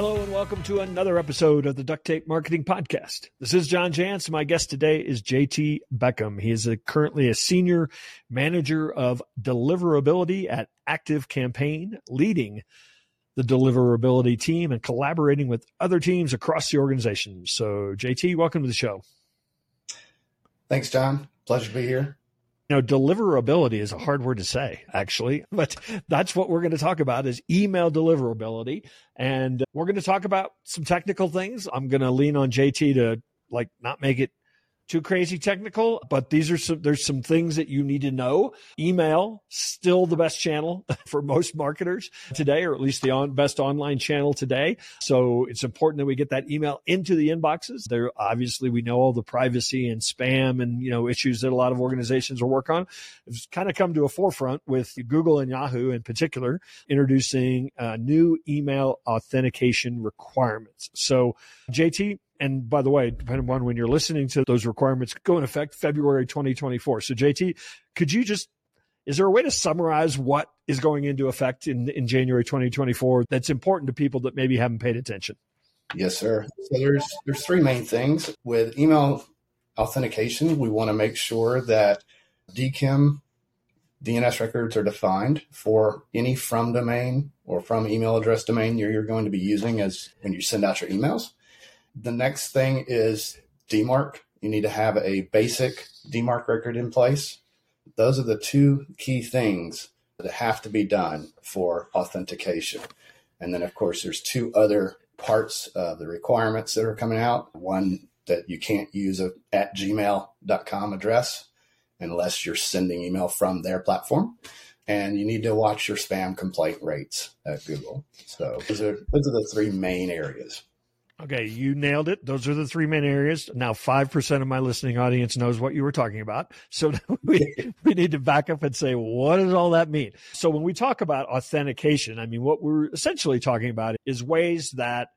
Hello and welcome to another episode of the Duct Tape Marketing Podcast. This is John Jantsch. My guest today is JT Beckham. He is a, currently a senior manager of deliverability at ActiveCampaign, leading the deliverability team and collaborating with other teams across the organization. So, JT, welcome to the show. Thanks, John. Pleasure to be here you know deliverability is a hard word to say actually but that's what we're going to talk about is email deliverability. And we're going to talk about some technical things. I'm going to lean on jt to like not make it too crazy technical, but these are some, there's some things that you need to know. Email, still the best channel for most marketers today, or at least the on, best online channel today. So it's important that we get that email into the inboxes. There, obviously, we know all the privacy and spam and, you know, issues that a lot of organizations will work on. It's kind of come to a forefront with Google and Yahoo in particular, introducing uh, new email authentication requirements. So JT, and by the way, depending on when you're listening to those requirements go in effect February 2024. So JT, could you just is there a way to summarize what is going into effect in, in January 2024 that's important to people that maybe haven't paid attention? Yes, sir. So there's there's three main things with email authentication. We want to make sure that DKIM DNS records are defined for any from domain or from email address domain you're going to be using as when you send out your emails. The next thing is DMARC. You need to have a basic DMARC record in place. Those are the two key things that have to be done for authentication. And then, of course, there's two other parts of the requirements that are coming out. One that you can't use a at gmail.com address unless you're sending email from their platform. And you need to watch your spam complaint rates at Google. So those are, those are the three main areas. Okay, you nailed it. Those are the three main areas. Now, 5% of my listening audience knows what you were talking about. So we, we need to back up and say, what does all that mean? So when we talk about authentication, I mean, what we're essentially talking about is ways that,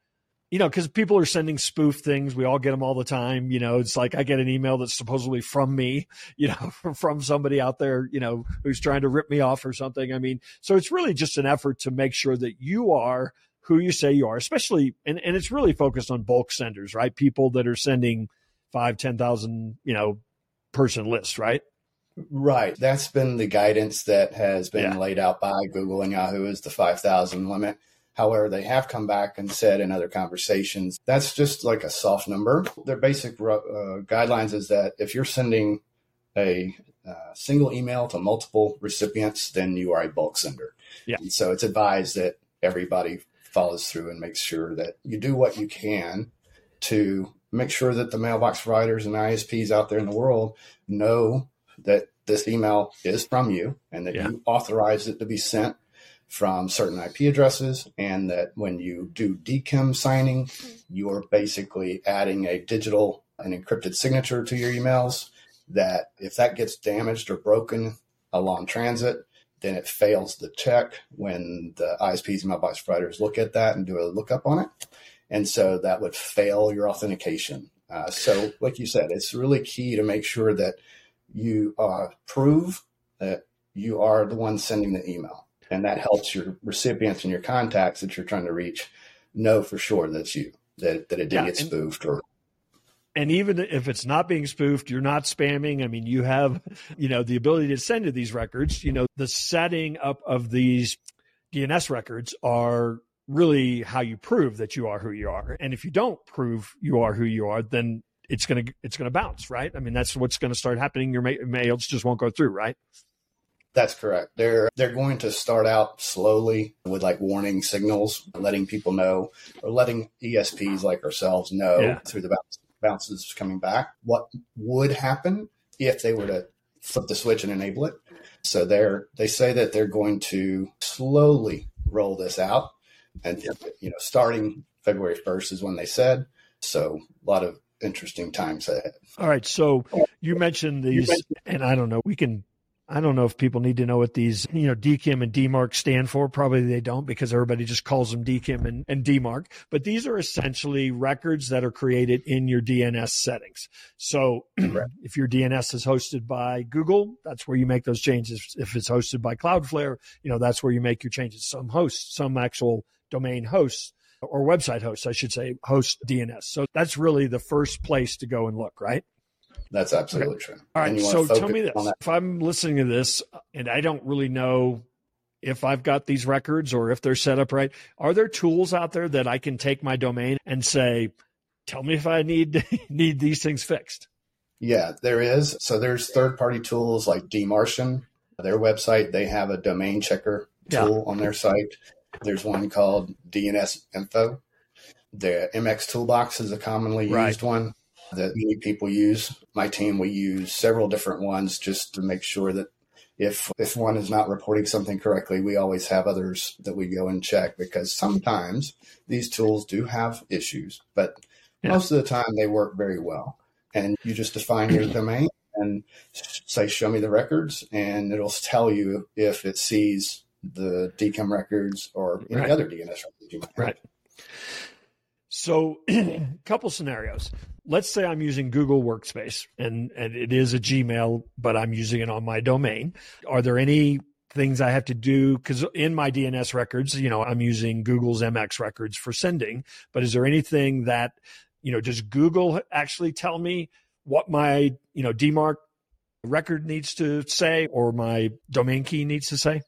you know, because people are sending spoof things. We all get them all the time. You know, it's like I get an email that's supposedly from me, you know, from somebody out there, you know, who's trying to rip me off or something. I mean, so it's really just an effort to make sure that you are who you say you are, especially, and, and it's really focused on bulk senders, right? People that are sending five, 10,000, you know, person lists, right? Right. That's been the guidance that has been yeah. laid out by Google and Yahoo is the 5,000 limit. However, they have come back and said in other conversations that's just like a soft number. Their basic uh, guidelines is that if you're sending a uh, single email to multiple recipients, then you are a bulk sender. Yeah. And so it's advised that everybody follows through and makes sure that you do what you can to make sure that the mailbox providers and ISPs out there in the world know that this email is from you and that yeah. you authorized it to be sent from certain IP addresses, and that when you do DKIM signing, you are basically adding a digital and encrypted signature to your emails. That if that gets damaged or broken along transit, then it fails the check when the ISPs and mailbox providers look at that and do a lookup on it. And so that would fail your authentication. Uh, so, like you said, it's really key to make sure that you uh, prove that you are the one sending the email. And that helps your recipients and your contacts that you're trying to reach know for sure that's you, that, that it didn't yeah, get spoofed or and even if it's not being spoofed, you're not spamming. I mean, you have, you know, the ability to send to these records. You know, the setting up of these DNS records are really how you prove that you are who you are. And if you don't prove you are who you are, then it's going to it's going to bounce, right? I mean, that's what's going to start happening. Your mails just won't go through, right? That's correct. They're they're going to start out slowly with like warning signals, letting people know, or letting ESPs like ourselves know yeah. through the bounce bounces coming back. What would happen if they were to flip the switch and enable it? So they're they say that they're going to slowly roll this out, and you know, starting February first is when they said. So a lot of interesting times ahead. All right. So you mentioned these, and I don't know, we can I don't know if people need to know what these, you know, DKIM and DMARC stand for. Probably they don't because everybody just calls them DKIM and, and DMARC. But these are essentially records that are created in your DNS settings. So if your DNS is hosted by Google, that's where you make those changes. If it's hosted by Cloudflare, you know, that's where you make your changes. Some hosts, some actual domain hosts or website hosts, I should say, host DNS. So that's really the first place to go and look, right? That's absolutely okay. true. All right. So tell me this. If I'm listening to this uh, and I don't really know if I've got these records or if they're set up right, are there tools out there that I can take my domain and say, tell me if I need need these things fixed? Yeah, there is. So there's third party tools like dmarcian. Their website, they have a domain checker tool yeah. on their site. There's one called DNS Info. The MX Toolbox is a commonly used right. one that many people use. My team, we use several different ones just to make sure that if if one is not reporting something correctly, we always have others that we go and check because sometimes these tools do have issues, but yeah. most of the time they work very well and you just define your domain and say, show me the records, and it'll tell you if it sees the DKIM records or any right. other DNS records you might have. Right. So, a couple scenarios. Let's say I'm using Google Workspace and, and it is a Gmail, but I'm using it on my domain. Are there any things I have to do? Because in my DNS records, you know, I'm using Google's MX records for sending, but is there anything that you know, does Google actually tell me what my, you know, DMARC record needs to say or my domain key needs to say?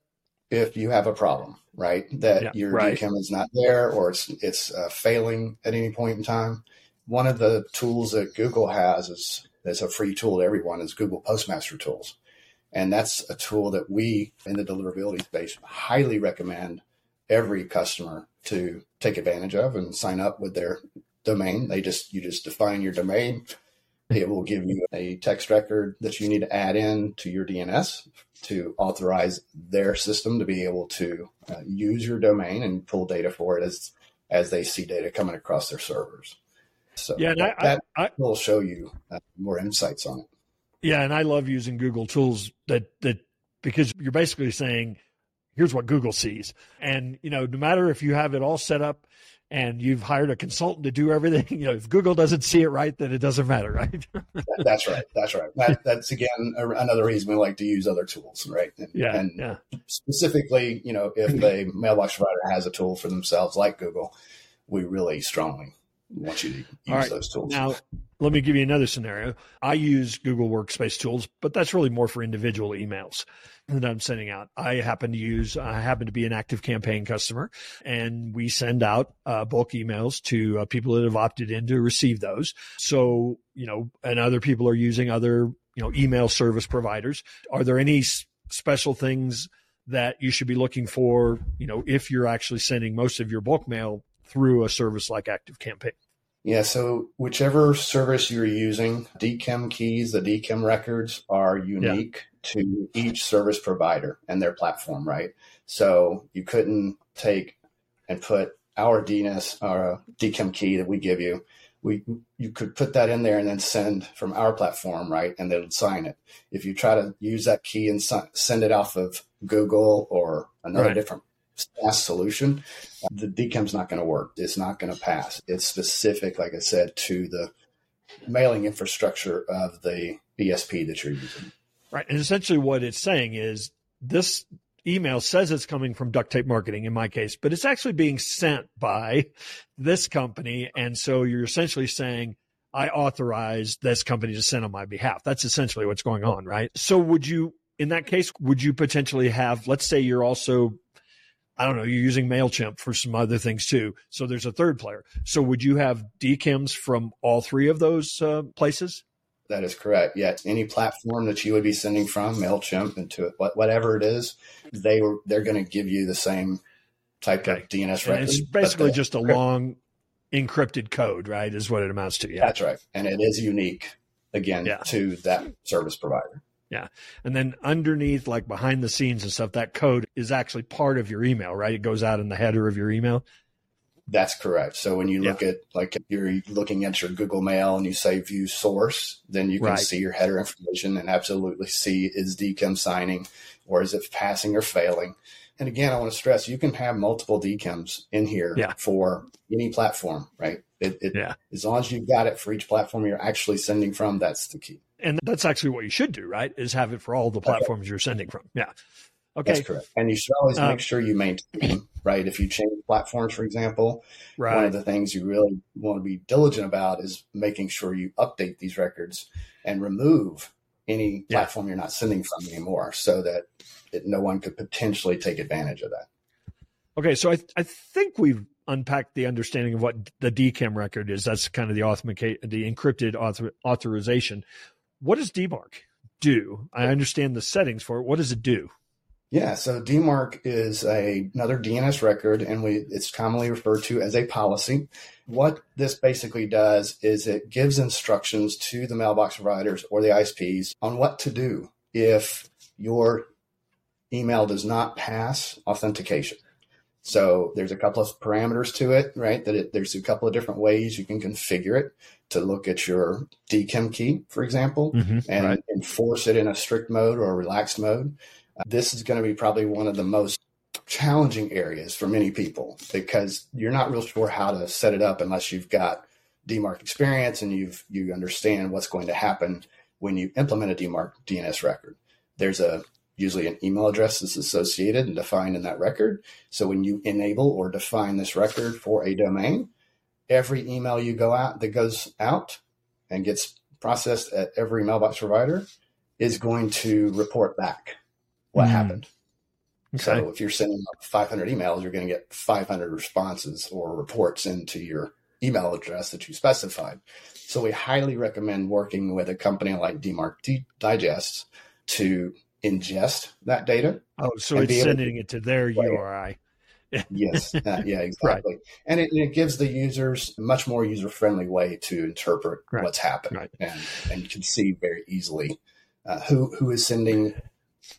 If you have a problem, right, that yeah, your right. DKIM is not there or it's it's uh, failing at any point in time, one of the tools that Google has is is a free tool to everyone is Google Postmaster Tools, and that's a tool that we in the deliverability space highly recommend every customer to take advantage of and sign up with their domain. They just you just define your domain. It will give you a text record that you need to add in to your DNS to authorize their system to be able to uh, use your domain and pull data for it as as they see data coming across their servers. So yeah, that, I, that I, will show you uh, more insights on it. Yeah, and I love using Google tools that that because you're basically saying, here's what Google sees, and you know, no matter if you have it all set up and you've hired a consultant to do everything. You know, if Google doesn't see it right, then it doesn't matter, right? that's right. That's right. That, that's again another reason we like to use other tools, right? And, yeah. And yeah. specifically, you know, if a mailbox provider has a tool for themselves like Google, we really strongly want you to use right. those tools. Now, let me give you another scenario. I use Google Workspace tools, but that's really more for individual emails that I'm sending out. I happen to use, I happen to be an ActiveCampaign customer and we send out uh, bulk emails to uh, people that have opted in to receive those. So, you know, and other people are using other, you know, email service providers. Are there any s- special things that you should be looking for, you know, if you're actually sending most of your bulk mail through a service like ActiveCampaign? Yeah, so whichever service you're using, DKIM keys, the DKIM records are unique yeah. to each service provider and their platform, right? So you couldn't take and put our DNS, our DKIM key that we give you, we you could put that in there and then send from our platform, right? And they'll sign it. If you try to use that key and send it off of Google or another right. different SaaS solution, the DKIM's not going to work. It's not going to pass. It's specific, like I said, to the mailing infrastructure of the BSP that you're using. Right. And essentially what it's saying is this email says it's coming from duct tape marketing in my case, but it's actually being sent by this company. And so you're essentially saying, I authorize this company to send on my behalf. That's essentially what's going on, right? So would you, in that case, would you potentially have, let's say you're also I don't know, you're using MailChimp for some other things too. So there's a third player. So would you have DKIMs from all three of those uh, places? That is correct. Yeah, any platform that you would be sending from Mailchimp into it, whatever it is, they were they're going to give you the same type okay. of DNS record. It's basically just a long encrypted code, right? Is what it amounts to. Yeah, that's right, and it is unique again yeah. to that service provider. Yeah. And then underneath, like behind the scenes and stuff, that code is actually part of your email, right? It goes out in the header of your email. That's correct. So when you look yeah. at like you're looking at your Google Mail and you say view source, then you can right. see your header information and absolutely see is DKIM signing or is it passing or failing. And again, I want to stress you can have multiple DKIMs in here yeah. for any platform, right? It, it, yeah. As long as you've got it for each platform you're actually sending from, that's the key. And that's actually what you should do, right? Is have it for all the platforms okay. you're sending from. Yeah. Okay. That's correct. And you should always uh, make sure you maintain right? If you change platforms, for example, right. one of the things you really want to be diligent about is making sure you update these records and remove any yeah. platform you're not sending from anymore so that it, no one could potentially take advantage of that. Okay, so I, I think we've unpacked the understanding of what the DKIM record is. That's kind of the authenticate, the encrypted author, authorization. What does DMARC do? I understand the settings for it. What does it do? Yeah, so DMARC is a, another DNS record, and we it's commonly referred to as a policy. What this basically does is it gives instructions to the mailbox providers or the ISPs on what to do if your email does not pass authentication. So there's a couple of parameters to it, right? That it, there's a couple of different ways you can configure it to look at your DKIM key, for example, mm-hmm, and right. enforce it in a strict mode or a relaxed mode. This is going to be probably one of the most challenging areas for many people because you're not real sure how to set it up unless you've got DMARC experience and you've you understand what's going to happen when you implement a DMARC DNS record. There's a usually an email address that's associated and defined in that record. So when you enable or define this record for a domain, every email you go out that goes out and gets processed at every mailbox provider is going to report back what mm. happened. Okay. So if you're sending 500 emails, you're going to get 500 responses or reports into your email address that you specified. So we highly recommend working with a company like DMARC D- Digests to ingest that data. Oh, so it's sending to, it to their right. URI. yes, uh, yeah, exactly. Right. And it, it, gives the users a much more user friendly way to interpret right. what's happened, and and you can see very easily uh, who who is sending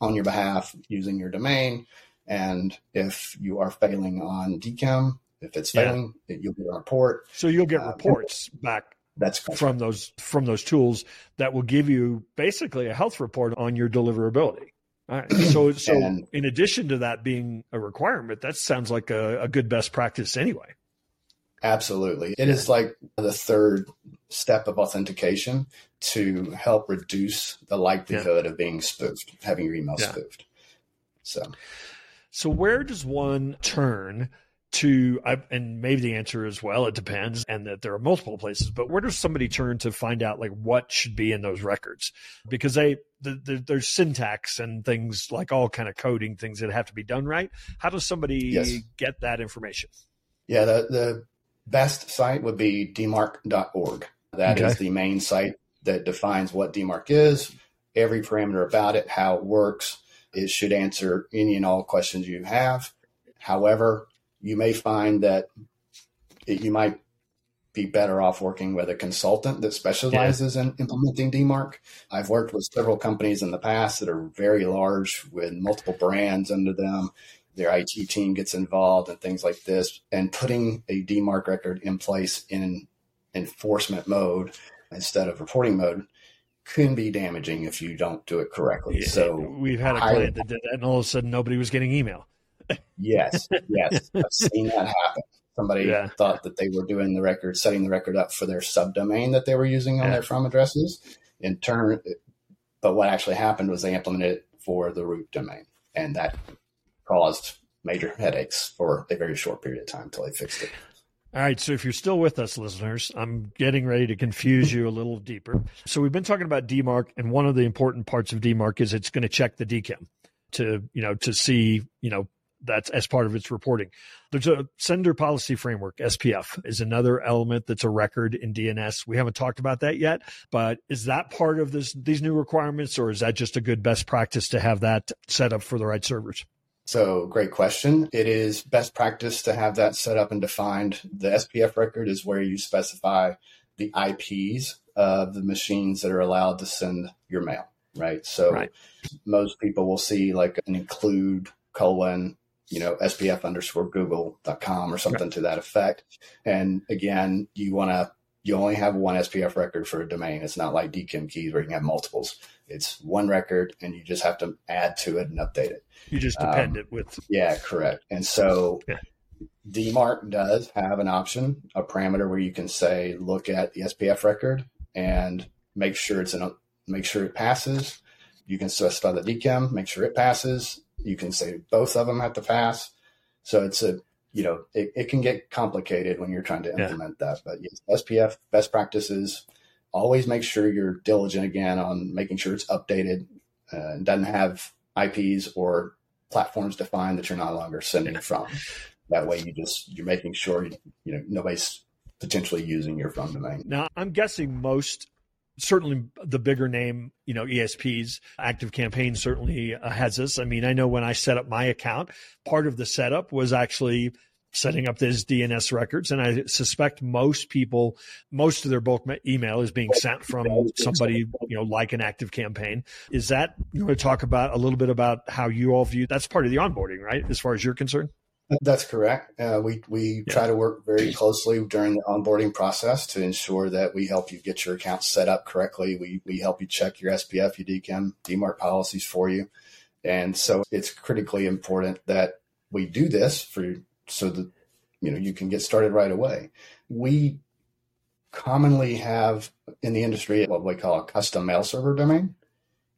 on your behalf using your domain. And if you are failing on DKIM, if it's failing, yeah. you'll get a report. So you'll get uh, reports back that's from those from those tools that will give you basically a health report on your deliverability. All right. So so and, in addition to that being a requirement, that sounds like a, a good best practice anyway. Absolutely. It is like the third step of authentication to help reduce the likelihood yeah. of being spoofed, having your email yeah. spoofed. So, so where does one turn to, and maybe the answer is well, it depends, and that there are multiple places, but where does somebody turn to find out like what should be in those records? Because they, the, the, there's syntax and things like all kind of coding things that have to be done right. How does somebody yes. get that information? Yeah, the, the best site would be dmarc.org. That okay. is the main site that defines what DMARC is, every parameter about it, how it works. It should answer any and all questions you have. However, you may find that it, you might be better off working with a consultant that specializes yeah. in implementing DMARC. I've worked with several companies in the past that are very large with multiple brands under them. Their IT team gets involved and things like this. And putting a DMARC record in place in enforcement mode instead of reporting mode can be damaging if you don't do it correctly. Yeah, so we've had a client that did that, and all of a sudden nobody was getting email. yes, yes, I've seen that happen. Somebody yeah. thought that they were doing the record, setting the record up for their subdomain that they were using on yeah. their from addresses. In turn, but what actually happened was they implemented it for the root domain, and that caused major headaches for a very short period of time until they fixed it. All right. So if you're still with us, listeners, I'm getting ready to confuse you a little deeper. So we've been talking about DMARC, and one of the important parts of DMARC is it's going to check the DKIM to, you know, to see, you know, that's as part of its reporting. There's a sender policy framework, SPF is another element that's a record in DNS. We haven't talked about that yet, but is that part of this, these new requirements, or is that just a good best practice to have that set up for the right servers? So, great question. It is best practice to have that set up and defined. The SPF record is where you specify the IPs of the machines that are allowed to send your mail, right? So, right. most people will see like an include colon, you know, SPF underscore google.com or something right. to that effect. And again, you want to, you only have one SPF record for a domain. It's not like DKIM keys where you can have multiples. It's one record and you just have to add to it and update it. You just depend um, it with. Yeah, correct. And so yeah. DMARC does have an option, a parameter where you can say, look at the SPF record and make sure it's in a, make sure it passes. You can specify the DKIM, make sure it passes. You can say both of them have to pass. So it's a, you know, it, it can get complicated when you're trying to implement yeah. that. But yes, SPF best practices, always make sure you're diligent again on making sure it's updated uh, and doesn't have IPs or platforms defined that you're no longer sending yeah. from. That way you just, you're making sure, you, you know, nobody's potentially using your phone domain. Now, I'm guessing most certainly the bigger name, you know, ESPs, ActiveCampaign certainly uh, has this. I mean, I know when I set up my account, part of the setup was actually setting up these DNS records. And I suspect most people, most of their bulk email is being sent from somebody, you know, like an ActiveCampaign. Is that, you want to talk about a little bit about how you all view that's part of the onboarding, right? As far as you're concerned? That's correct. Uh, we we yeah. try to work very closely during the onboarding process to ensure that we help you get your account set up correctly. We we help you check your SPF, your DKIM, DMARC policies for you, and so it's critically important that we do this for so that you know you can get started right away. We commonly have in the industry what we call a custom mail server domain,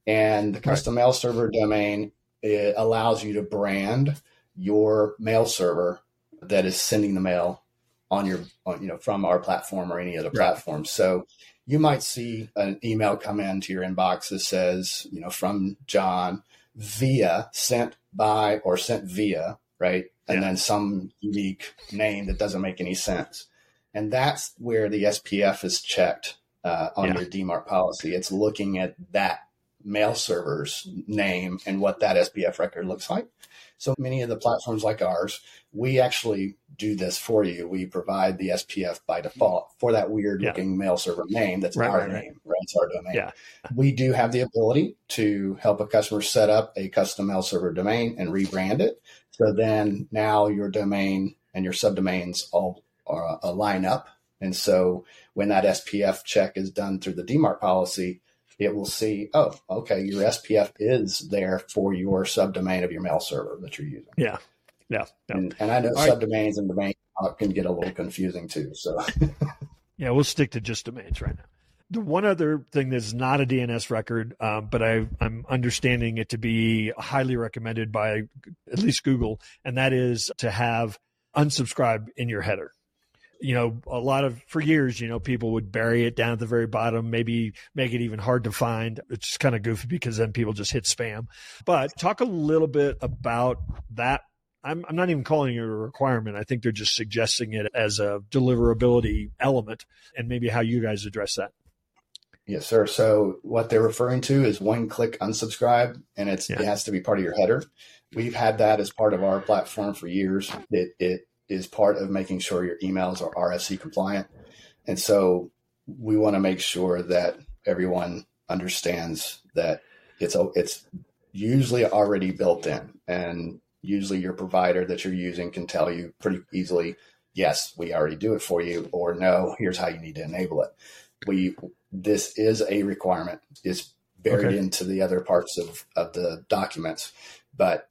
and the custom right. mail server domain it allows you to brand your mail server that is sending the mail on your on, you know from our platform or any other platform so you might see an email come into your inbox that says you know from john via sent by or sent via right and yeah. then some unique name that doesn't make any sense and that's where the spf is checked uh, on yeah. your dmarc policy it's looking at that mail server's name and what that spf record looks like so many of the platforms like ours, we actually do this for you. We provide the SPF by default for that weird looking mail server name that's right, our right, name, right? It's our domain. Yeah. We do have the ability to help a customer set up a custom mail server domain and rebrand it. So then now your domain and your subdomains all are, uh, line up. And so when that SPF check is done through the DMARC policy, it will see, oh, okay, your SPF is there for your subdomain of your mail server that you're using. Yeah. Yeah. yeah. And, and, I know All subdomains right. and domains can get a little confusing too. So, yeah, we'll stick to just domains right now. The one other thing that's not a DNS record, um, but I, I'm understanding it to be highly recommended by at least Google, and that is to have unsubscribe in your header you know, a lot of for years, you know, people would bury it down at the very bottom, maybe make it even hard to find. It's kind of goofy because then people just hit spam. But talk a little bit about that. I'm, I'm not even calling it a requirement. I think they're just suggesting it as a deliverability element and maybe how you guys address that. Yes, sir. So what they're referring to is one click unsubscribe and it's, yeah. it has to be part of your header. We've had that as part of our platform for years. It, it is part of making sure your emails are RFC compliant. And so we want to make sure that everyone understands that it's it's usually already built in and usually your provider that you're using can tell you pretty easily yes we already do it for you or no here's how you need to enable it we this is a requirement it's buried okay. into the other parts of of the documents but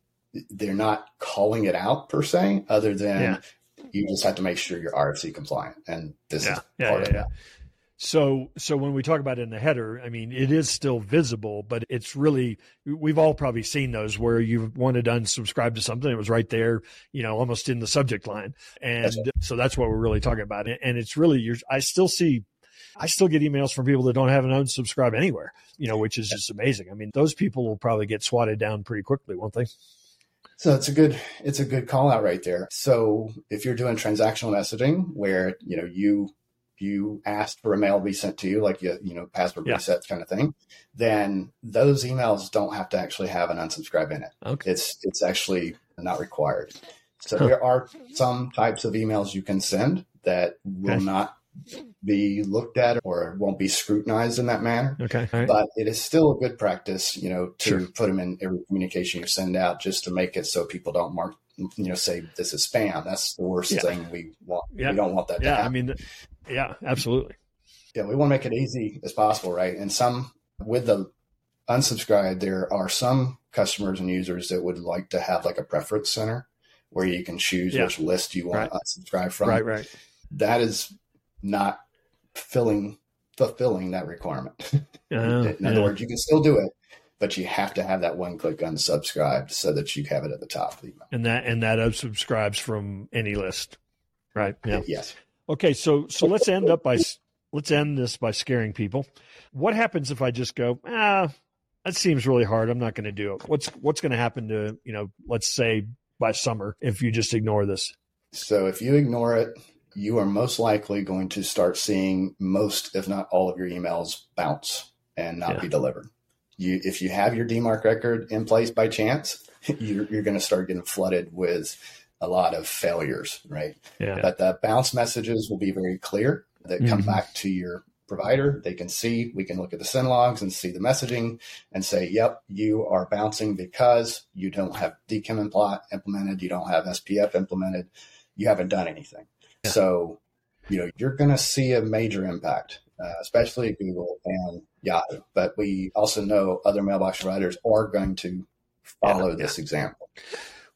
they're not calling it out per se, other than yeah. you just have to make sure you're RFC compliant, and this yeah. is yeah, part of that. So, so when we talk about it in the header, I mean, it is still visible, but it's really, we've all probably seen those where you wanted to unsubscribe to something. It was right there, you know, almost in the subject line. And that's so that's what we're really talking about. And it's really, you're, I still see, I still get emails from people that don't have an unsubscribe anywhere, you know, which is just amazing. I mean, those people will probably get swatted down pretty quickly, won't they? So it's a good it's a good call out right there. So if you're doing transactional messaging where you know you you asked for a mail to be sent to you, like you you know password yeah. reset kind of thing, then those emails don't have to actually have an unsubscribe in it. Okay. It's it's actually not required. So huh. there are some types of emails you can send that will okay. not be looked at or won't be scrutinized in that manner. Okay. Right. But it is still a good practice, you know, to sure. put them in every communication you send out just to make it so people don't mark, you know, say this is spam. That's the worst yeah. thing we want. Yeah. We don't want that yeah, I mean, yeah, absolutely. Yeah. We want to make it easy as possible. Right. And some with the unsubscribe, there are some customers and users that would like to have like a preference center where you can choose yeah. which list you want right. to unsubscribe from. Right. Right. That is not filling fulfilling that requirement. Uh, In other yeah. words, you can still do it, but you have to have that one click unsubscribe so that you have it at the top of the email. And that and that unsubscribes from any list, right? Yeah. Yes. Okay, so so let's end up by let's end this by scaring people. What happens if I just go, ah, that seems really hard. I'm not going to do it. What's what's going to happen to you know, let's say by summer if you just ignore this? So if you ignore it, you are most likely going to start seeing most, if not all, of your emails bounce and not yeah. be delivered. You, if you have your DMARC record in place by chance, you're, you're going to start getting flooded with a lot of failures, right? Yeah. But the bounce messages will be very clear that come mm-hmm. back to your provider. They can see, we can look at the SYN logs and see the messaging and say, yep, you are bouncing because you don't have DKIM implemented, you don't have SPF implemented, you haven't done anything. Yeah. So, you know, you're going to see a major impact, uh, especially Google and Yahoo. But we also know other mailbox providers are going to follow yeah. this example.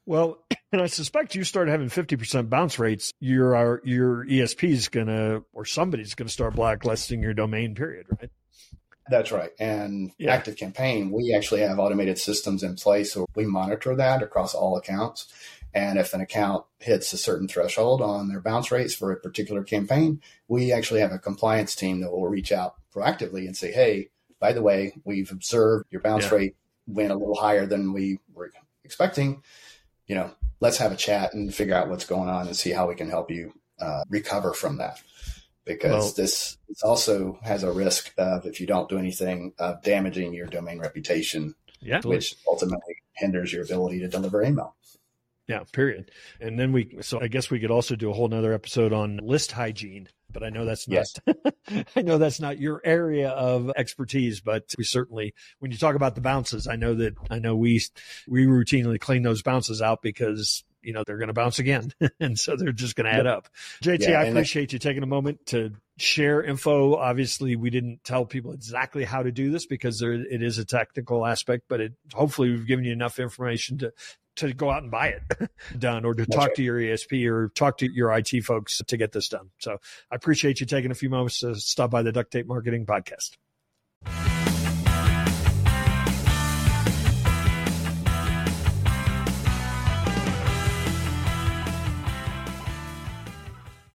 Well, and I suspect you start having 50% bounce rates, your your ESP is going to, or somebody's going to start blacklisting your domain period, right? That's right. And yeah. ActiveCampaign, we actually have automated systems in place. So we monitor that across all accounts. And if an account hits a certain threshold on their bounce rates for a particular campaign, we actually have a compliance team that will reach out proactively and say, hey, by the way, we've observed your bounce yeah. rate went a little higher than we were expecting. You know, let's have a chat and figure out what's going on and see how we can help you uh, recover from that. Because well, this, also has a risk of, if you don't do anything, of damaging your domain reputation, yeah, which ultimately hinders your ability to deliver email. Yeah, period. And then we, so I guess we could also do a whole nother episode on list hygiene, but I know that's not, yes. I know that's not your area of expertise, but we certainly, when you talk about the bounces, I know that, I know we, we routinely clean those bounces out because you know they're going to bounce again and so they're just going to add up jt yeah, i appreciate you taking a moment to share info obviously we didn't tell people exactly how to do this because there, it is a technical aspect but it hopefully we've given you enough information to to go out and buy it done or to That's talk right. to your ESP or talk to your IT folks to get this done. So I appreciate you taking a few moments to stop by the Duct Tape Marketing Podcast.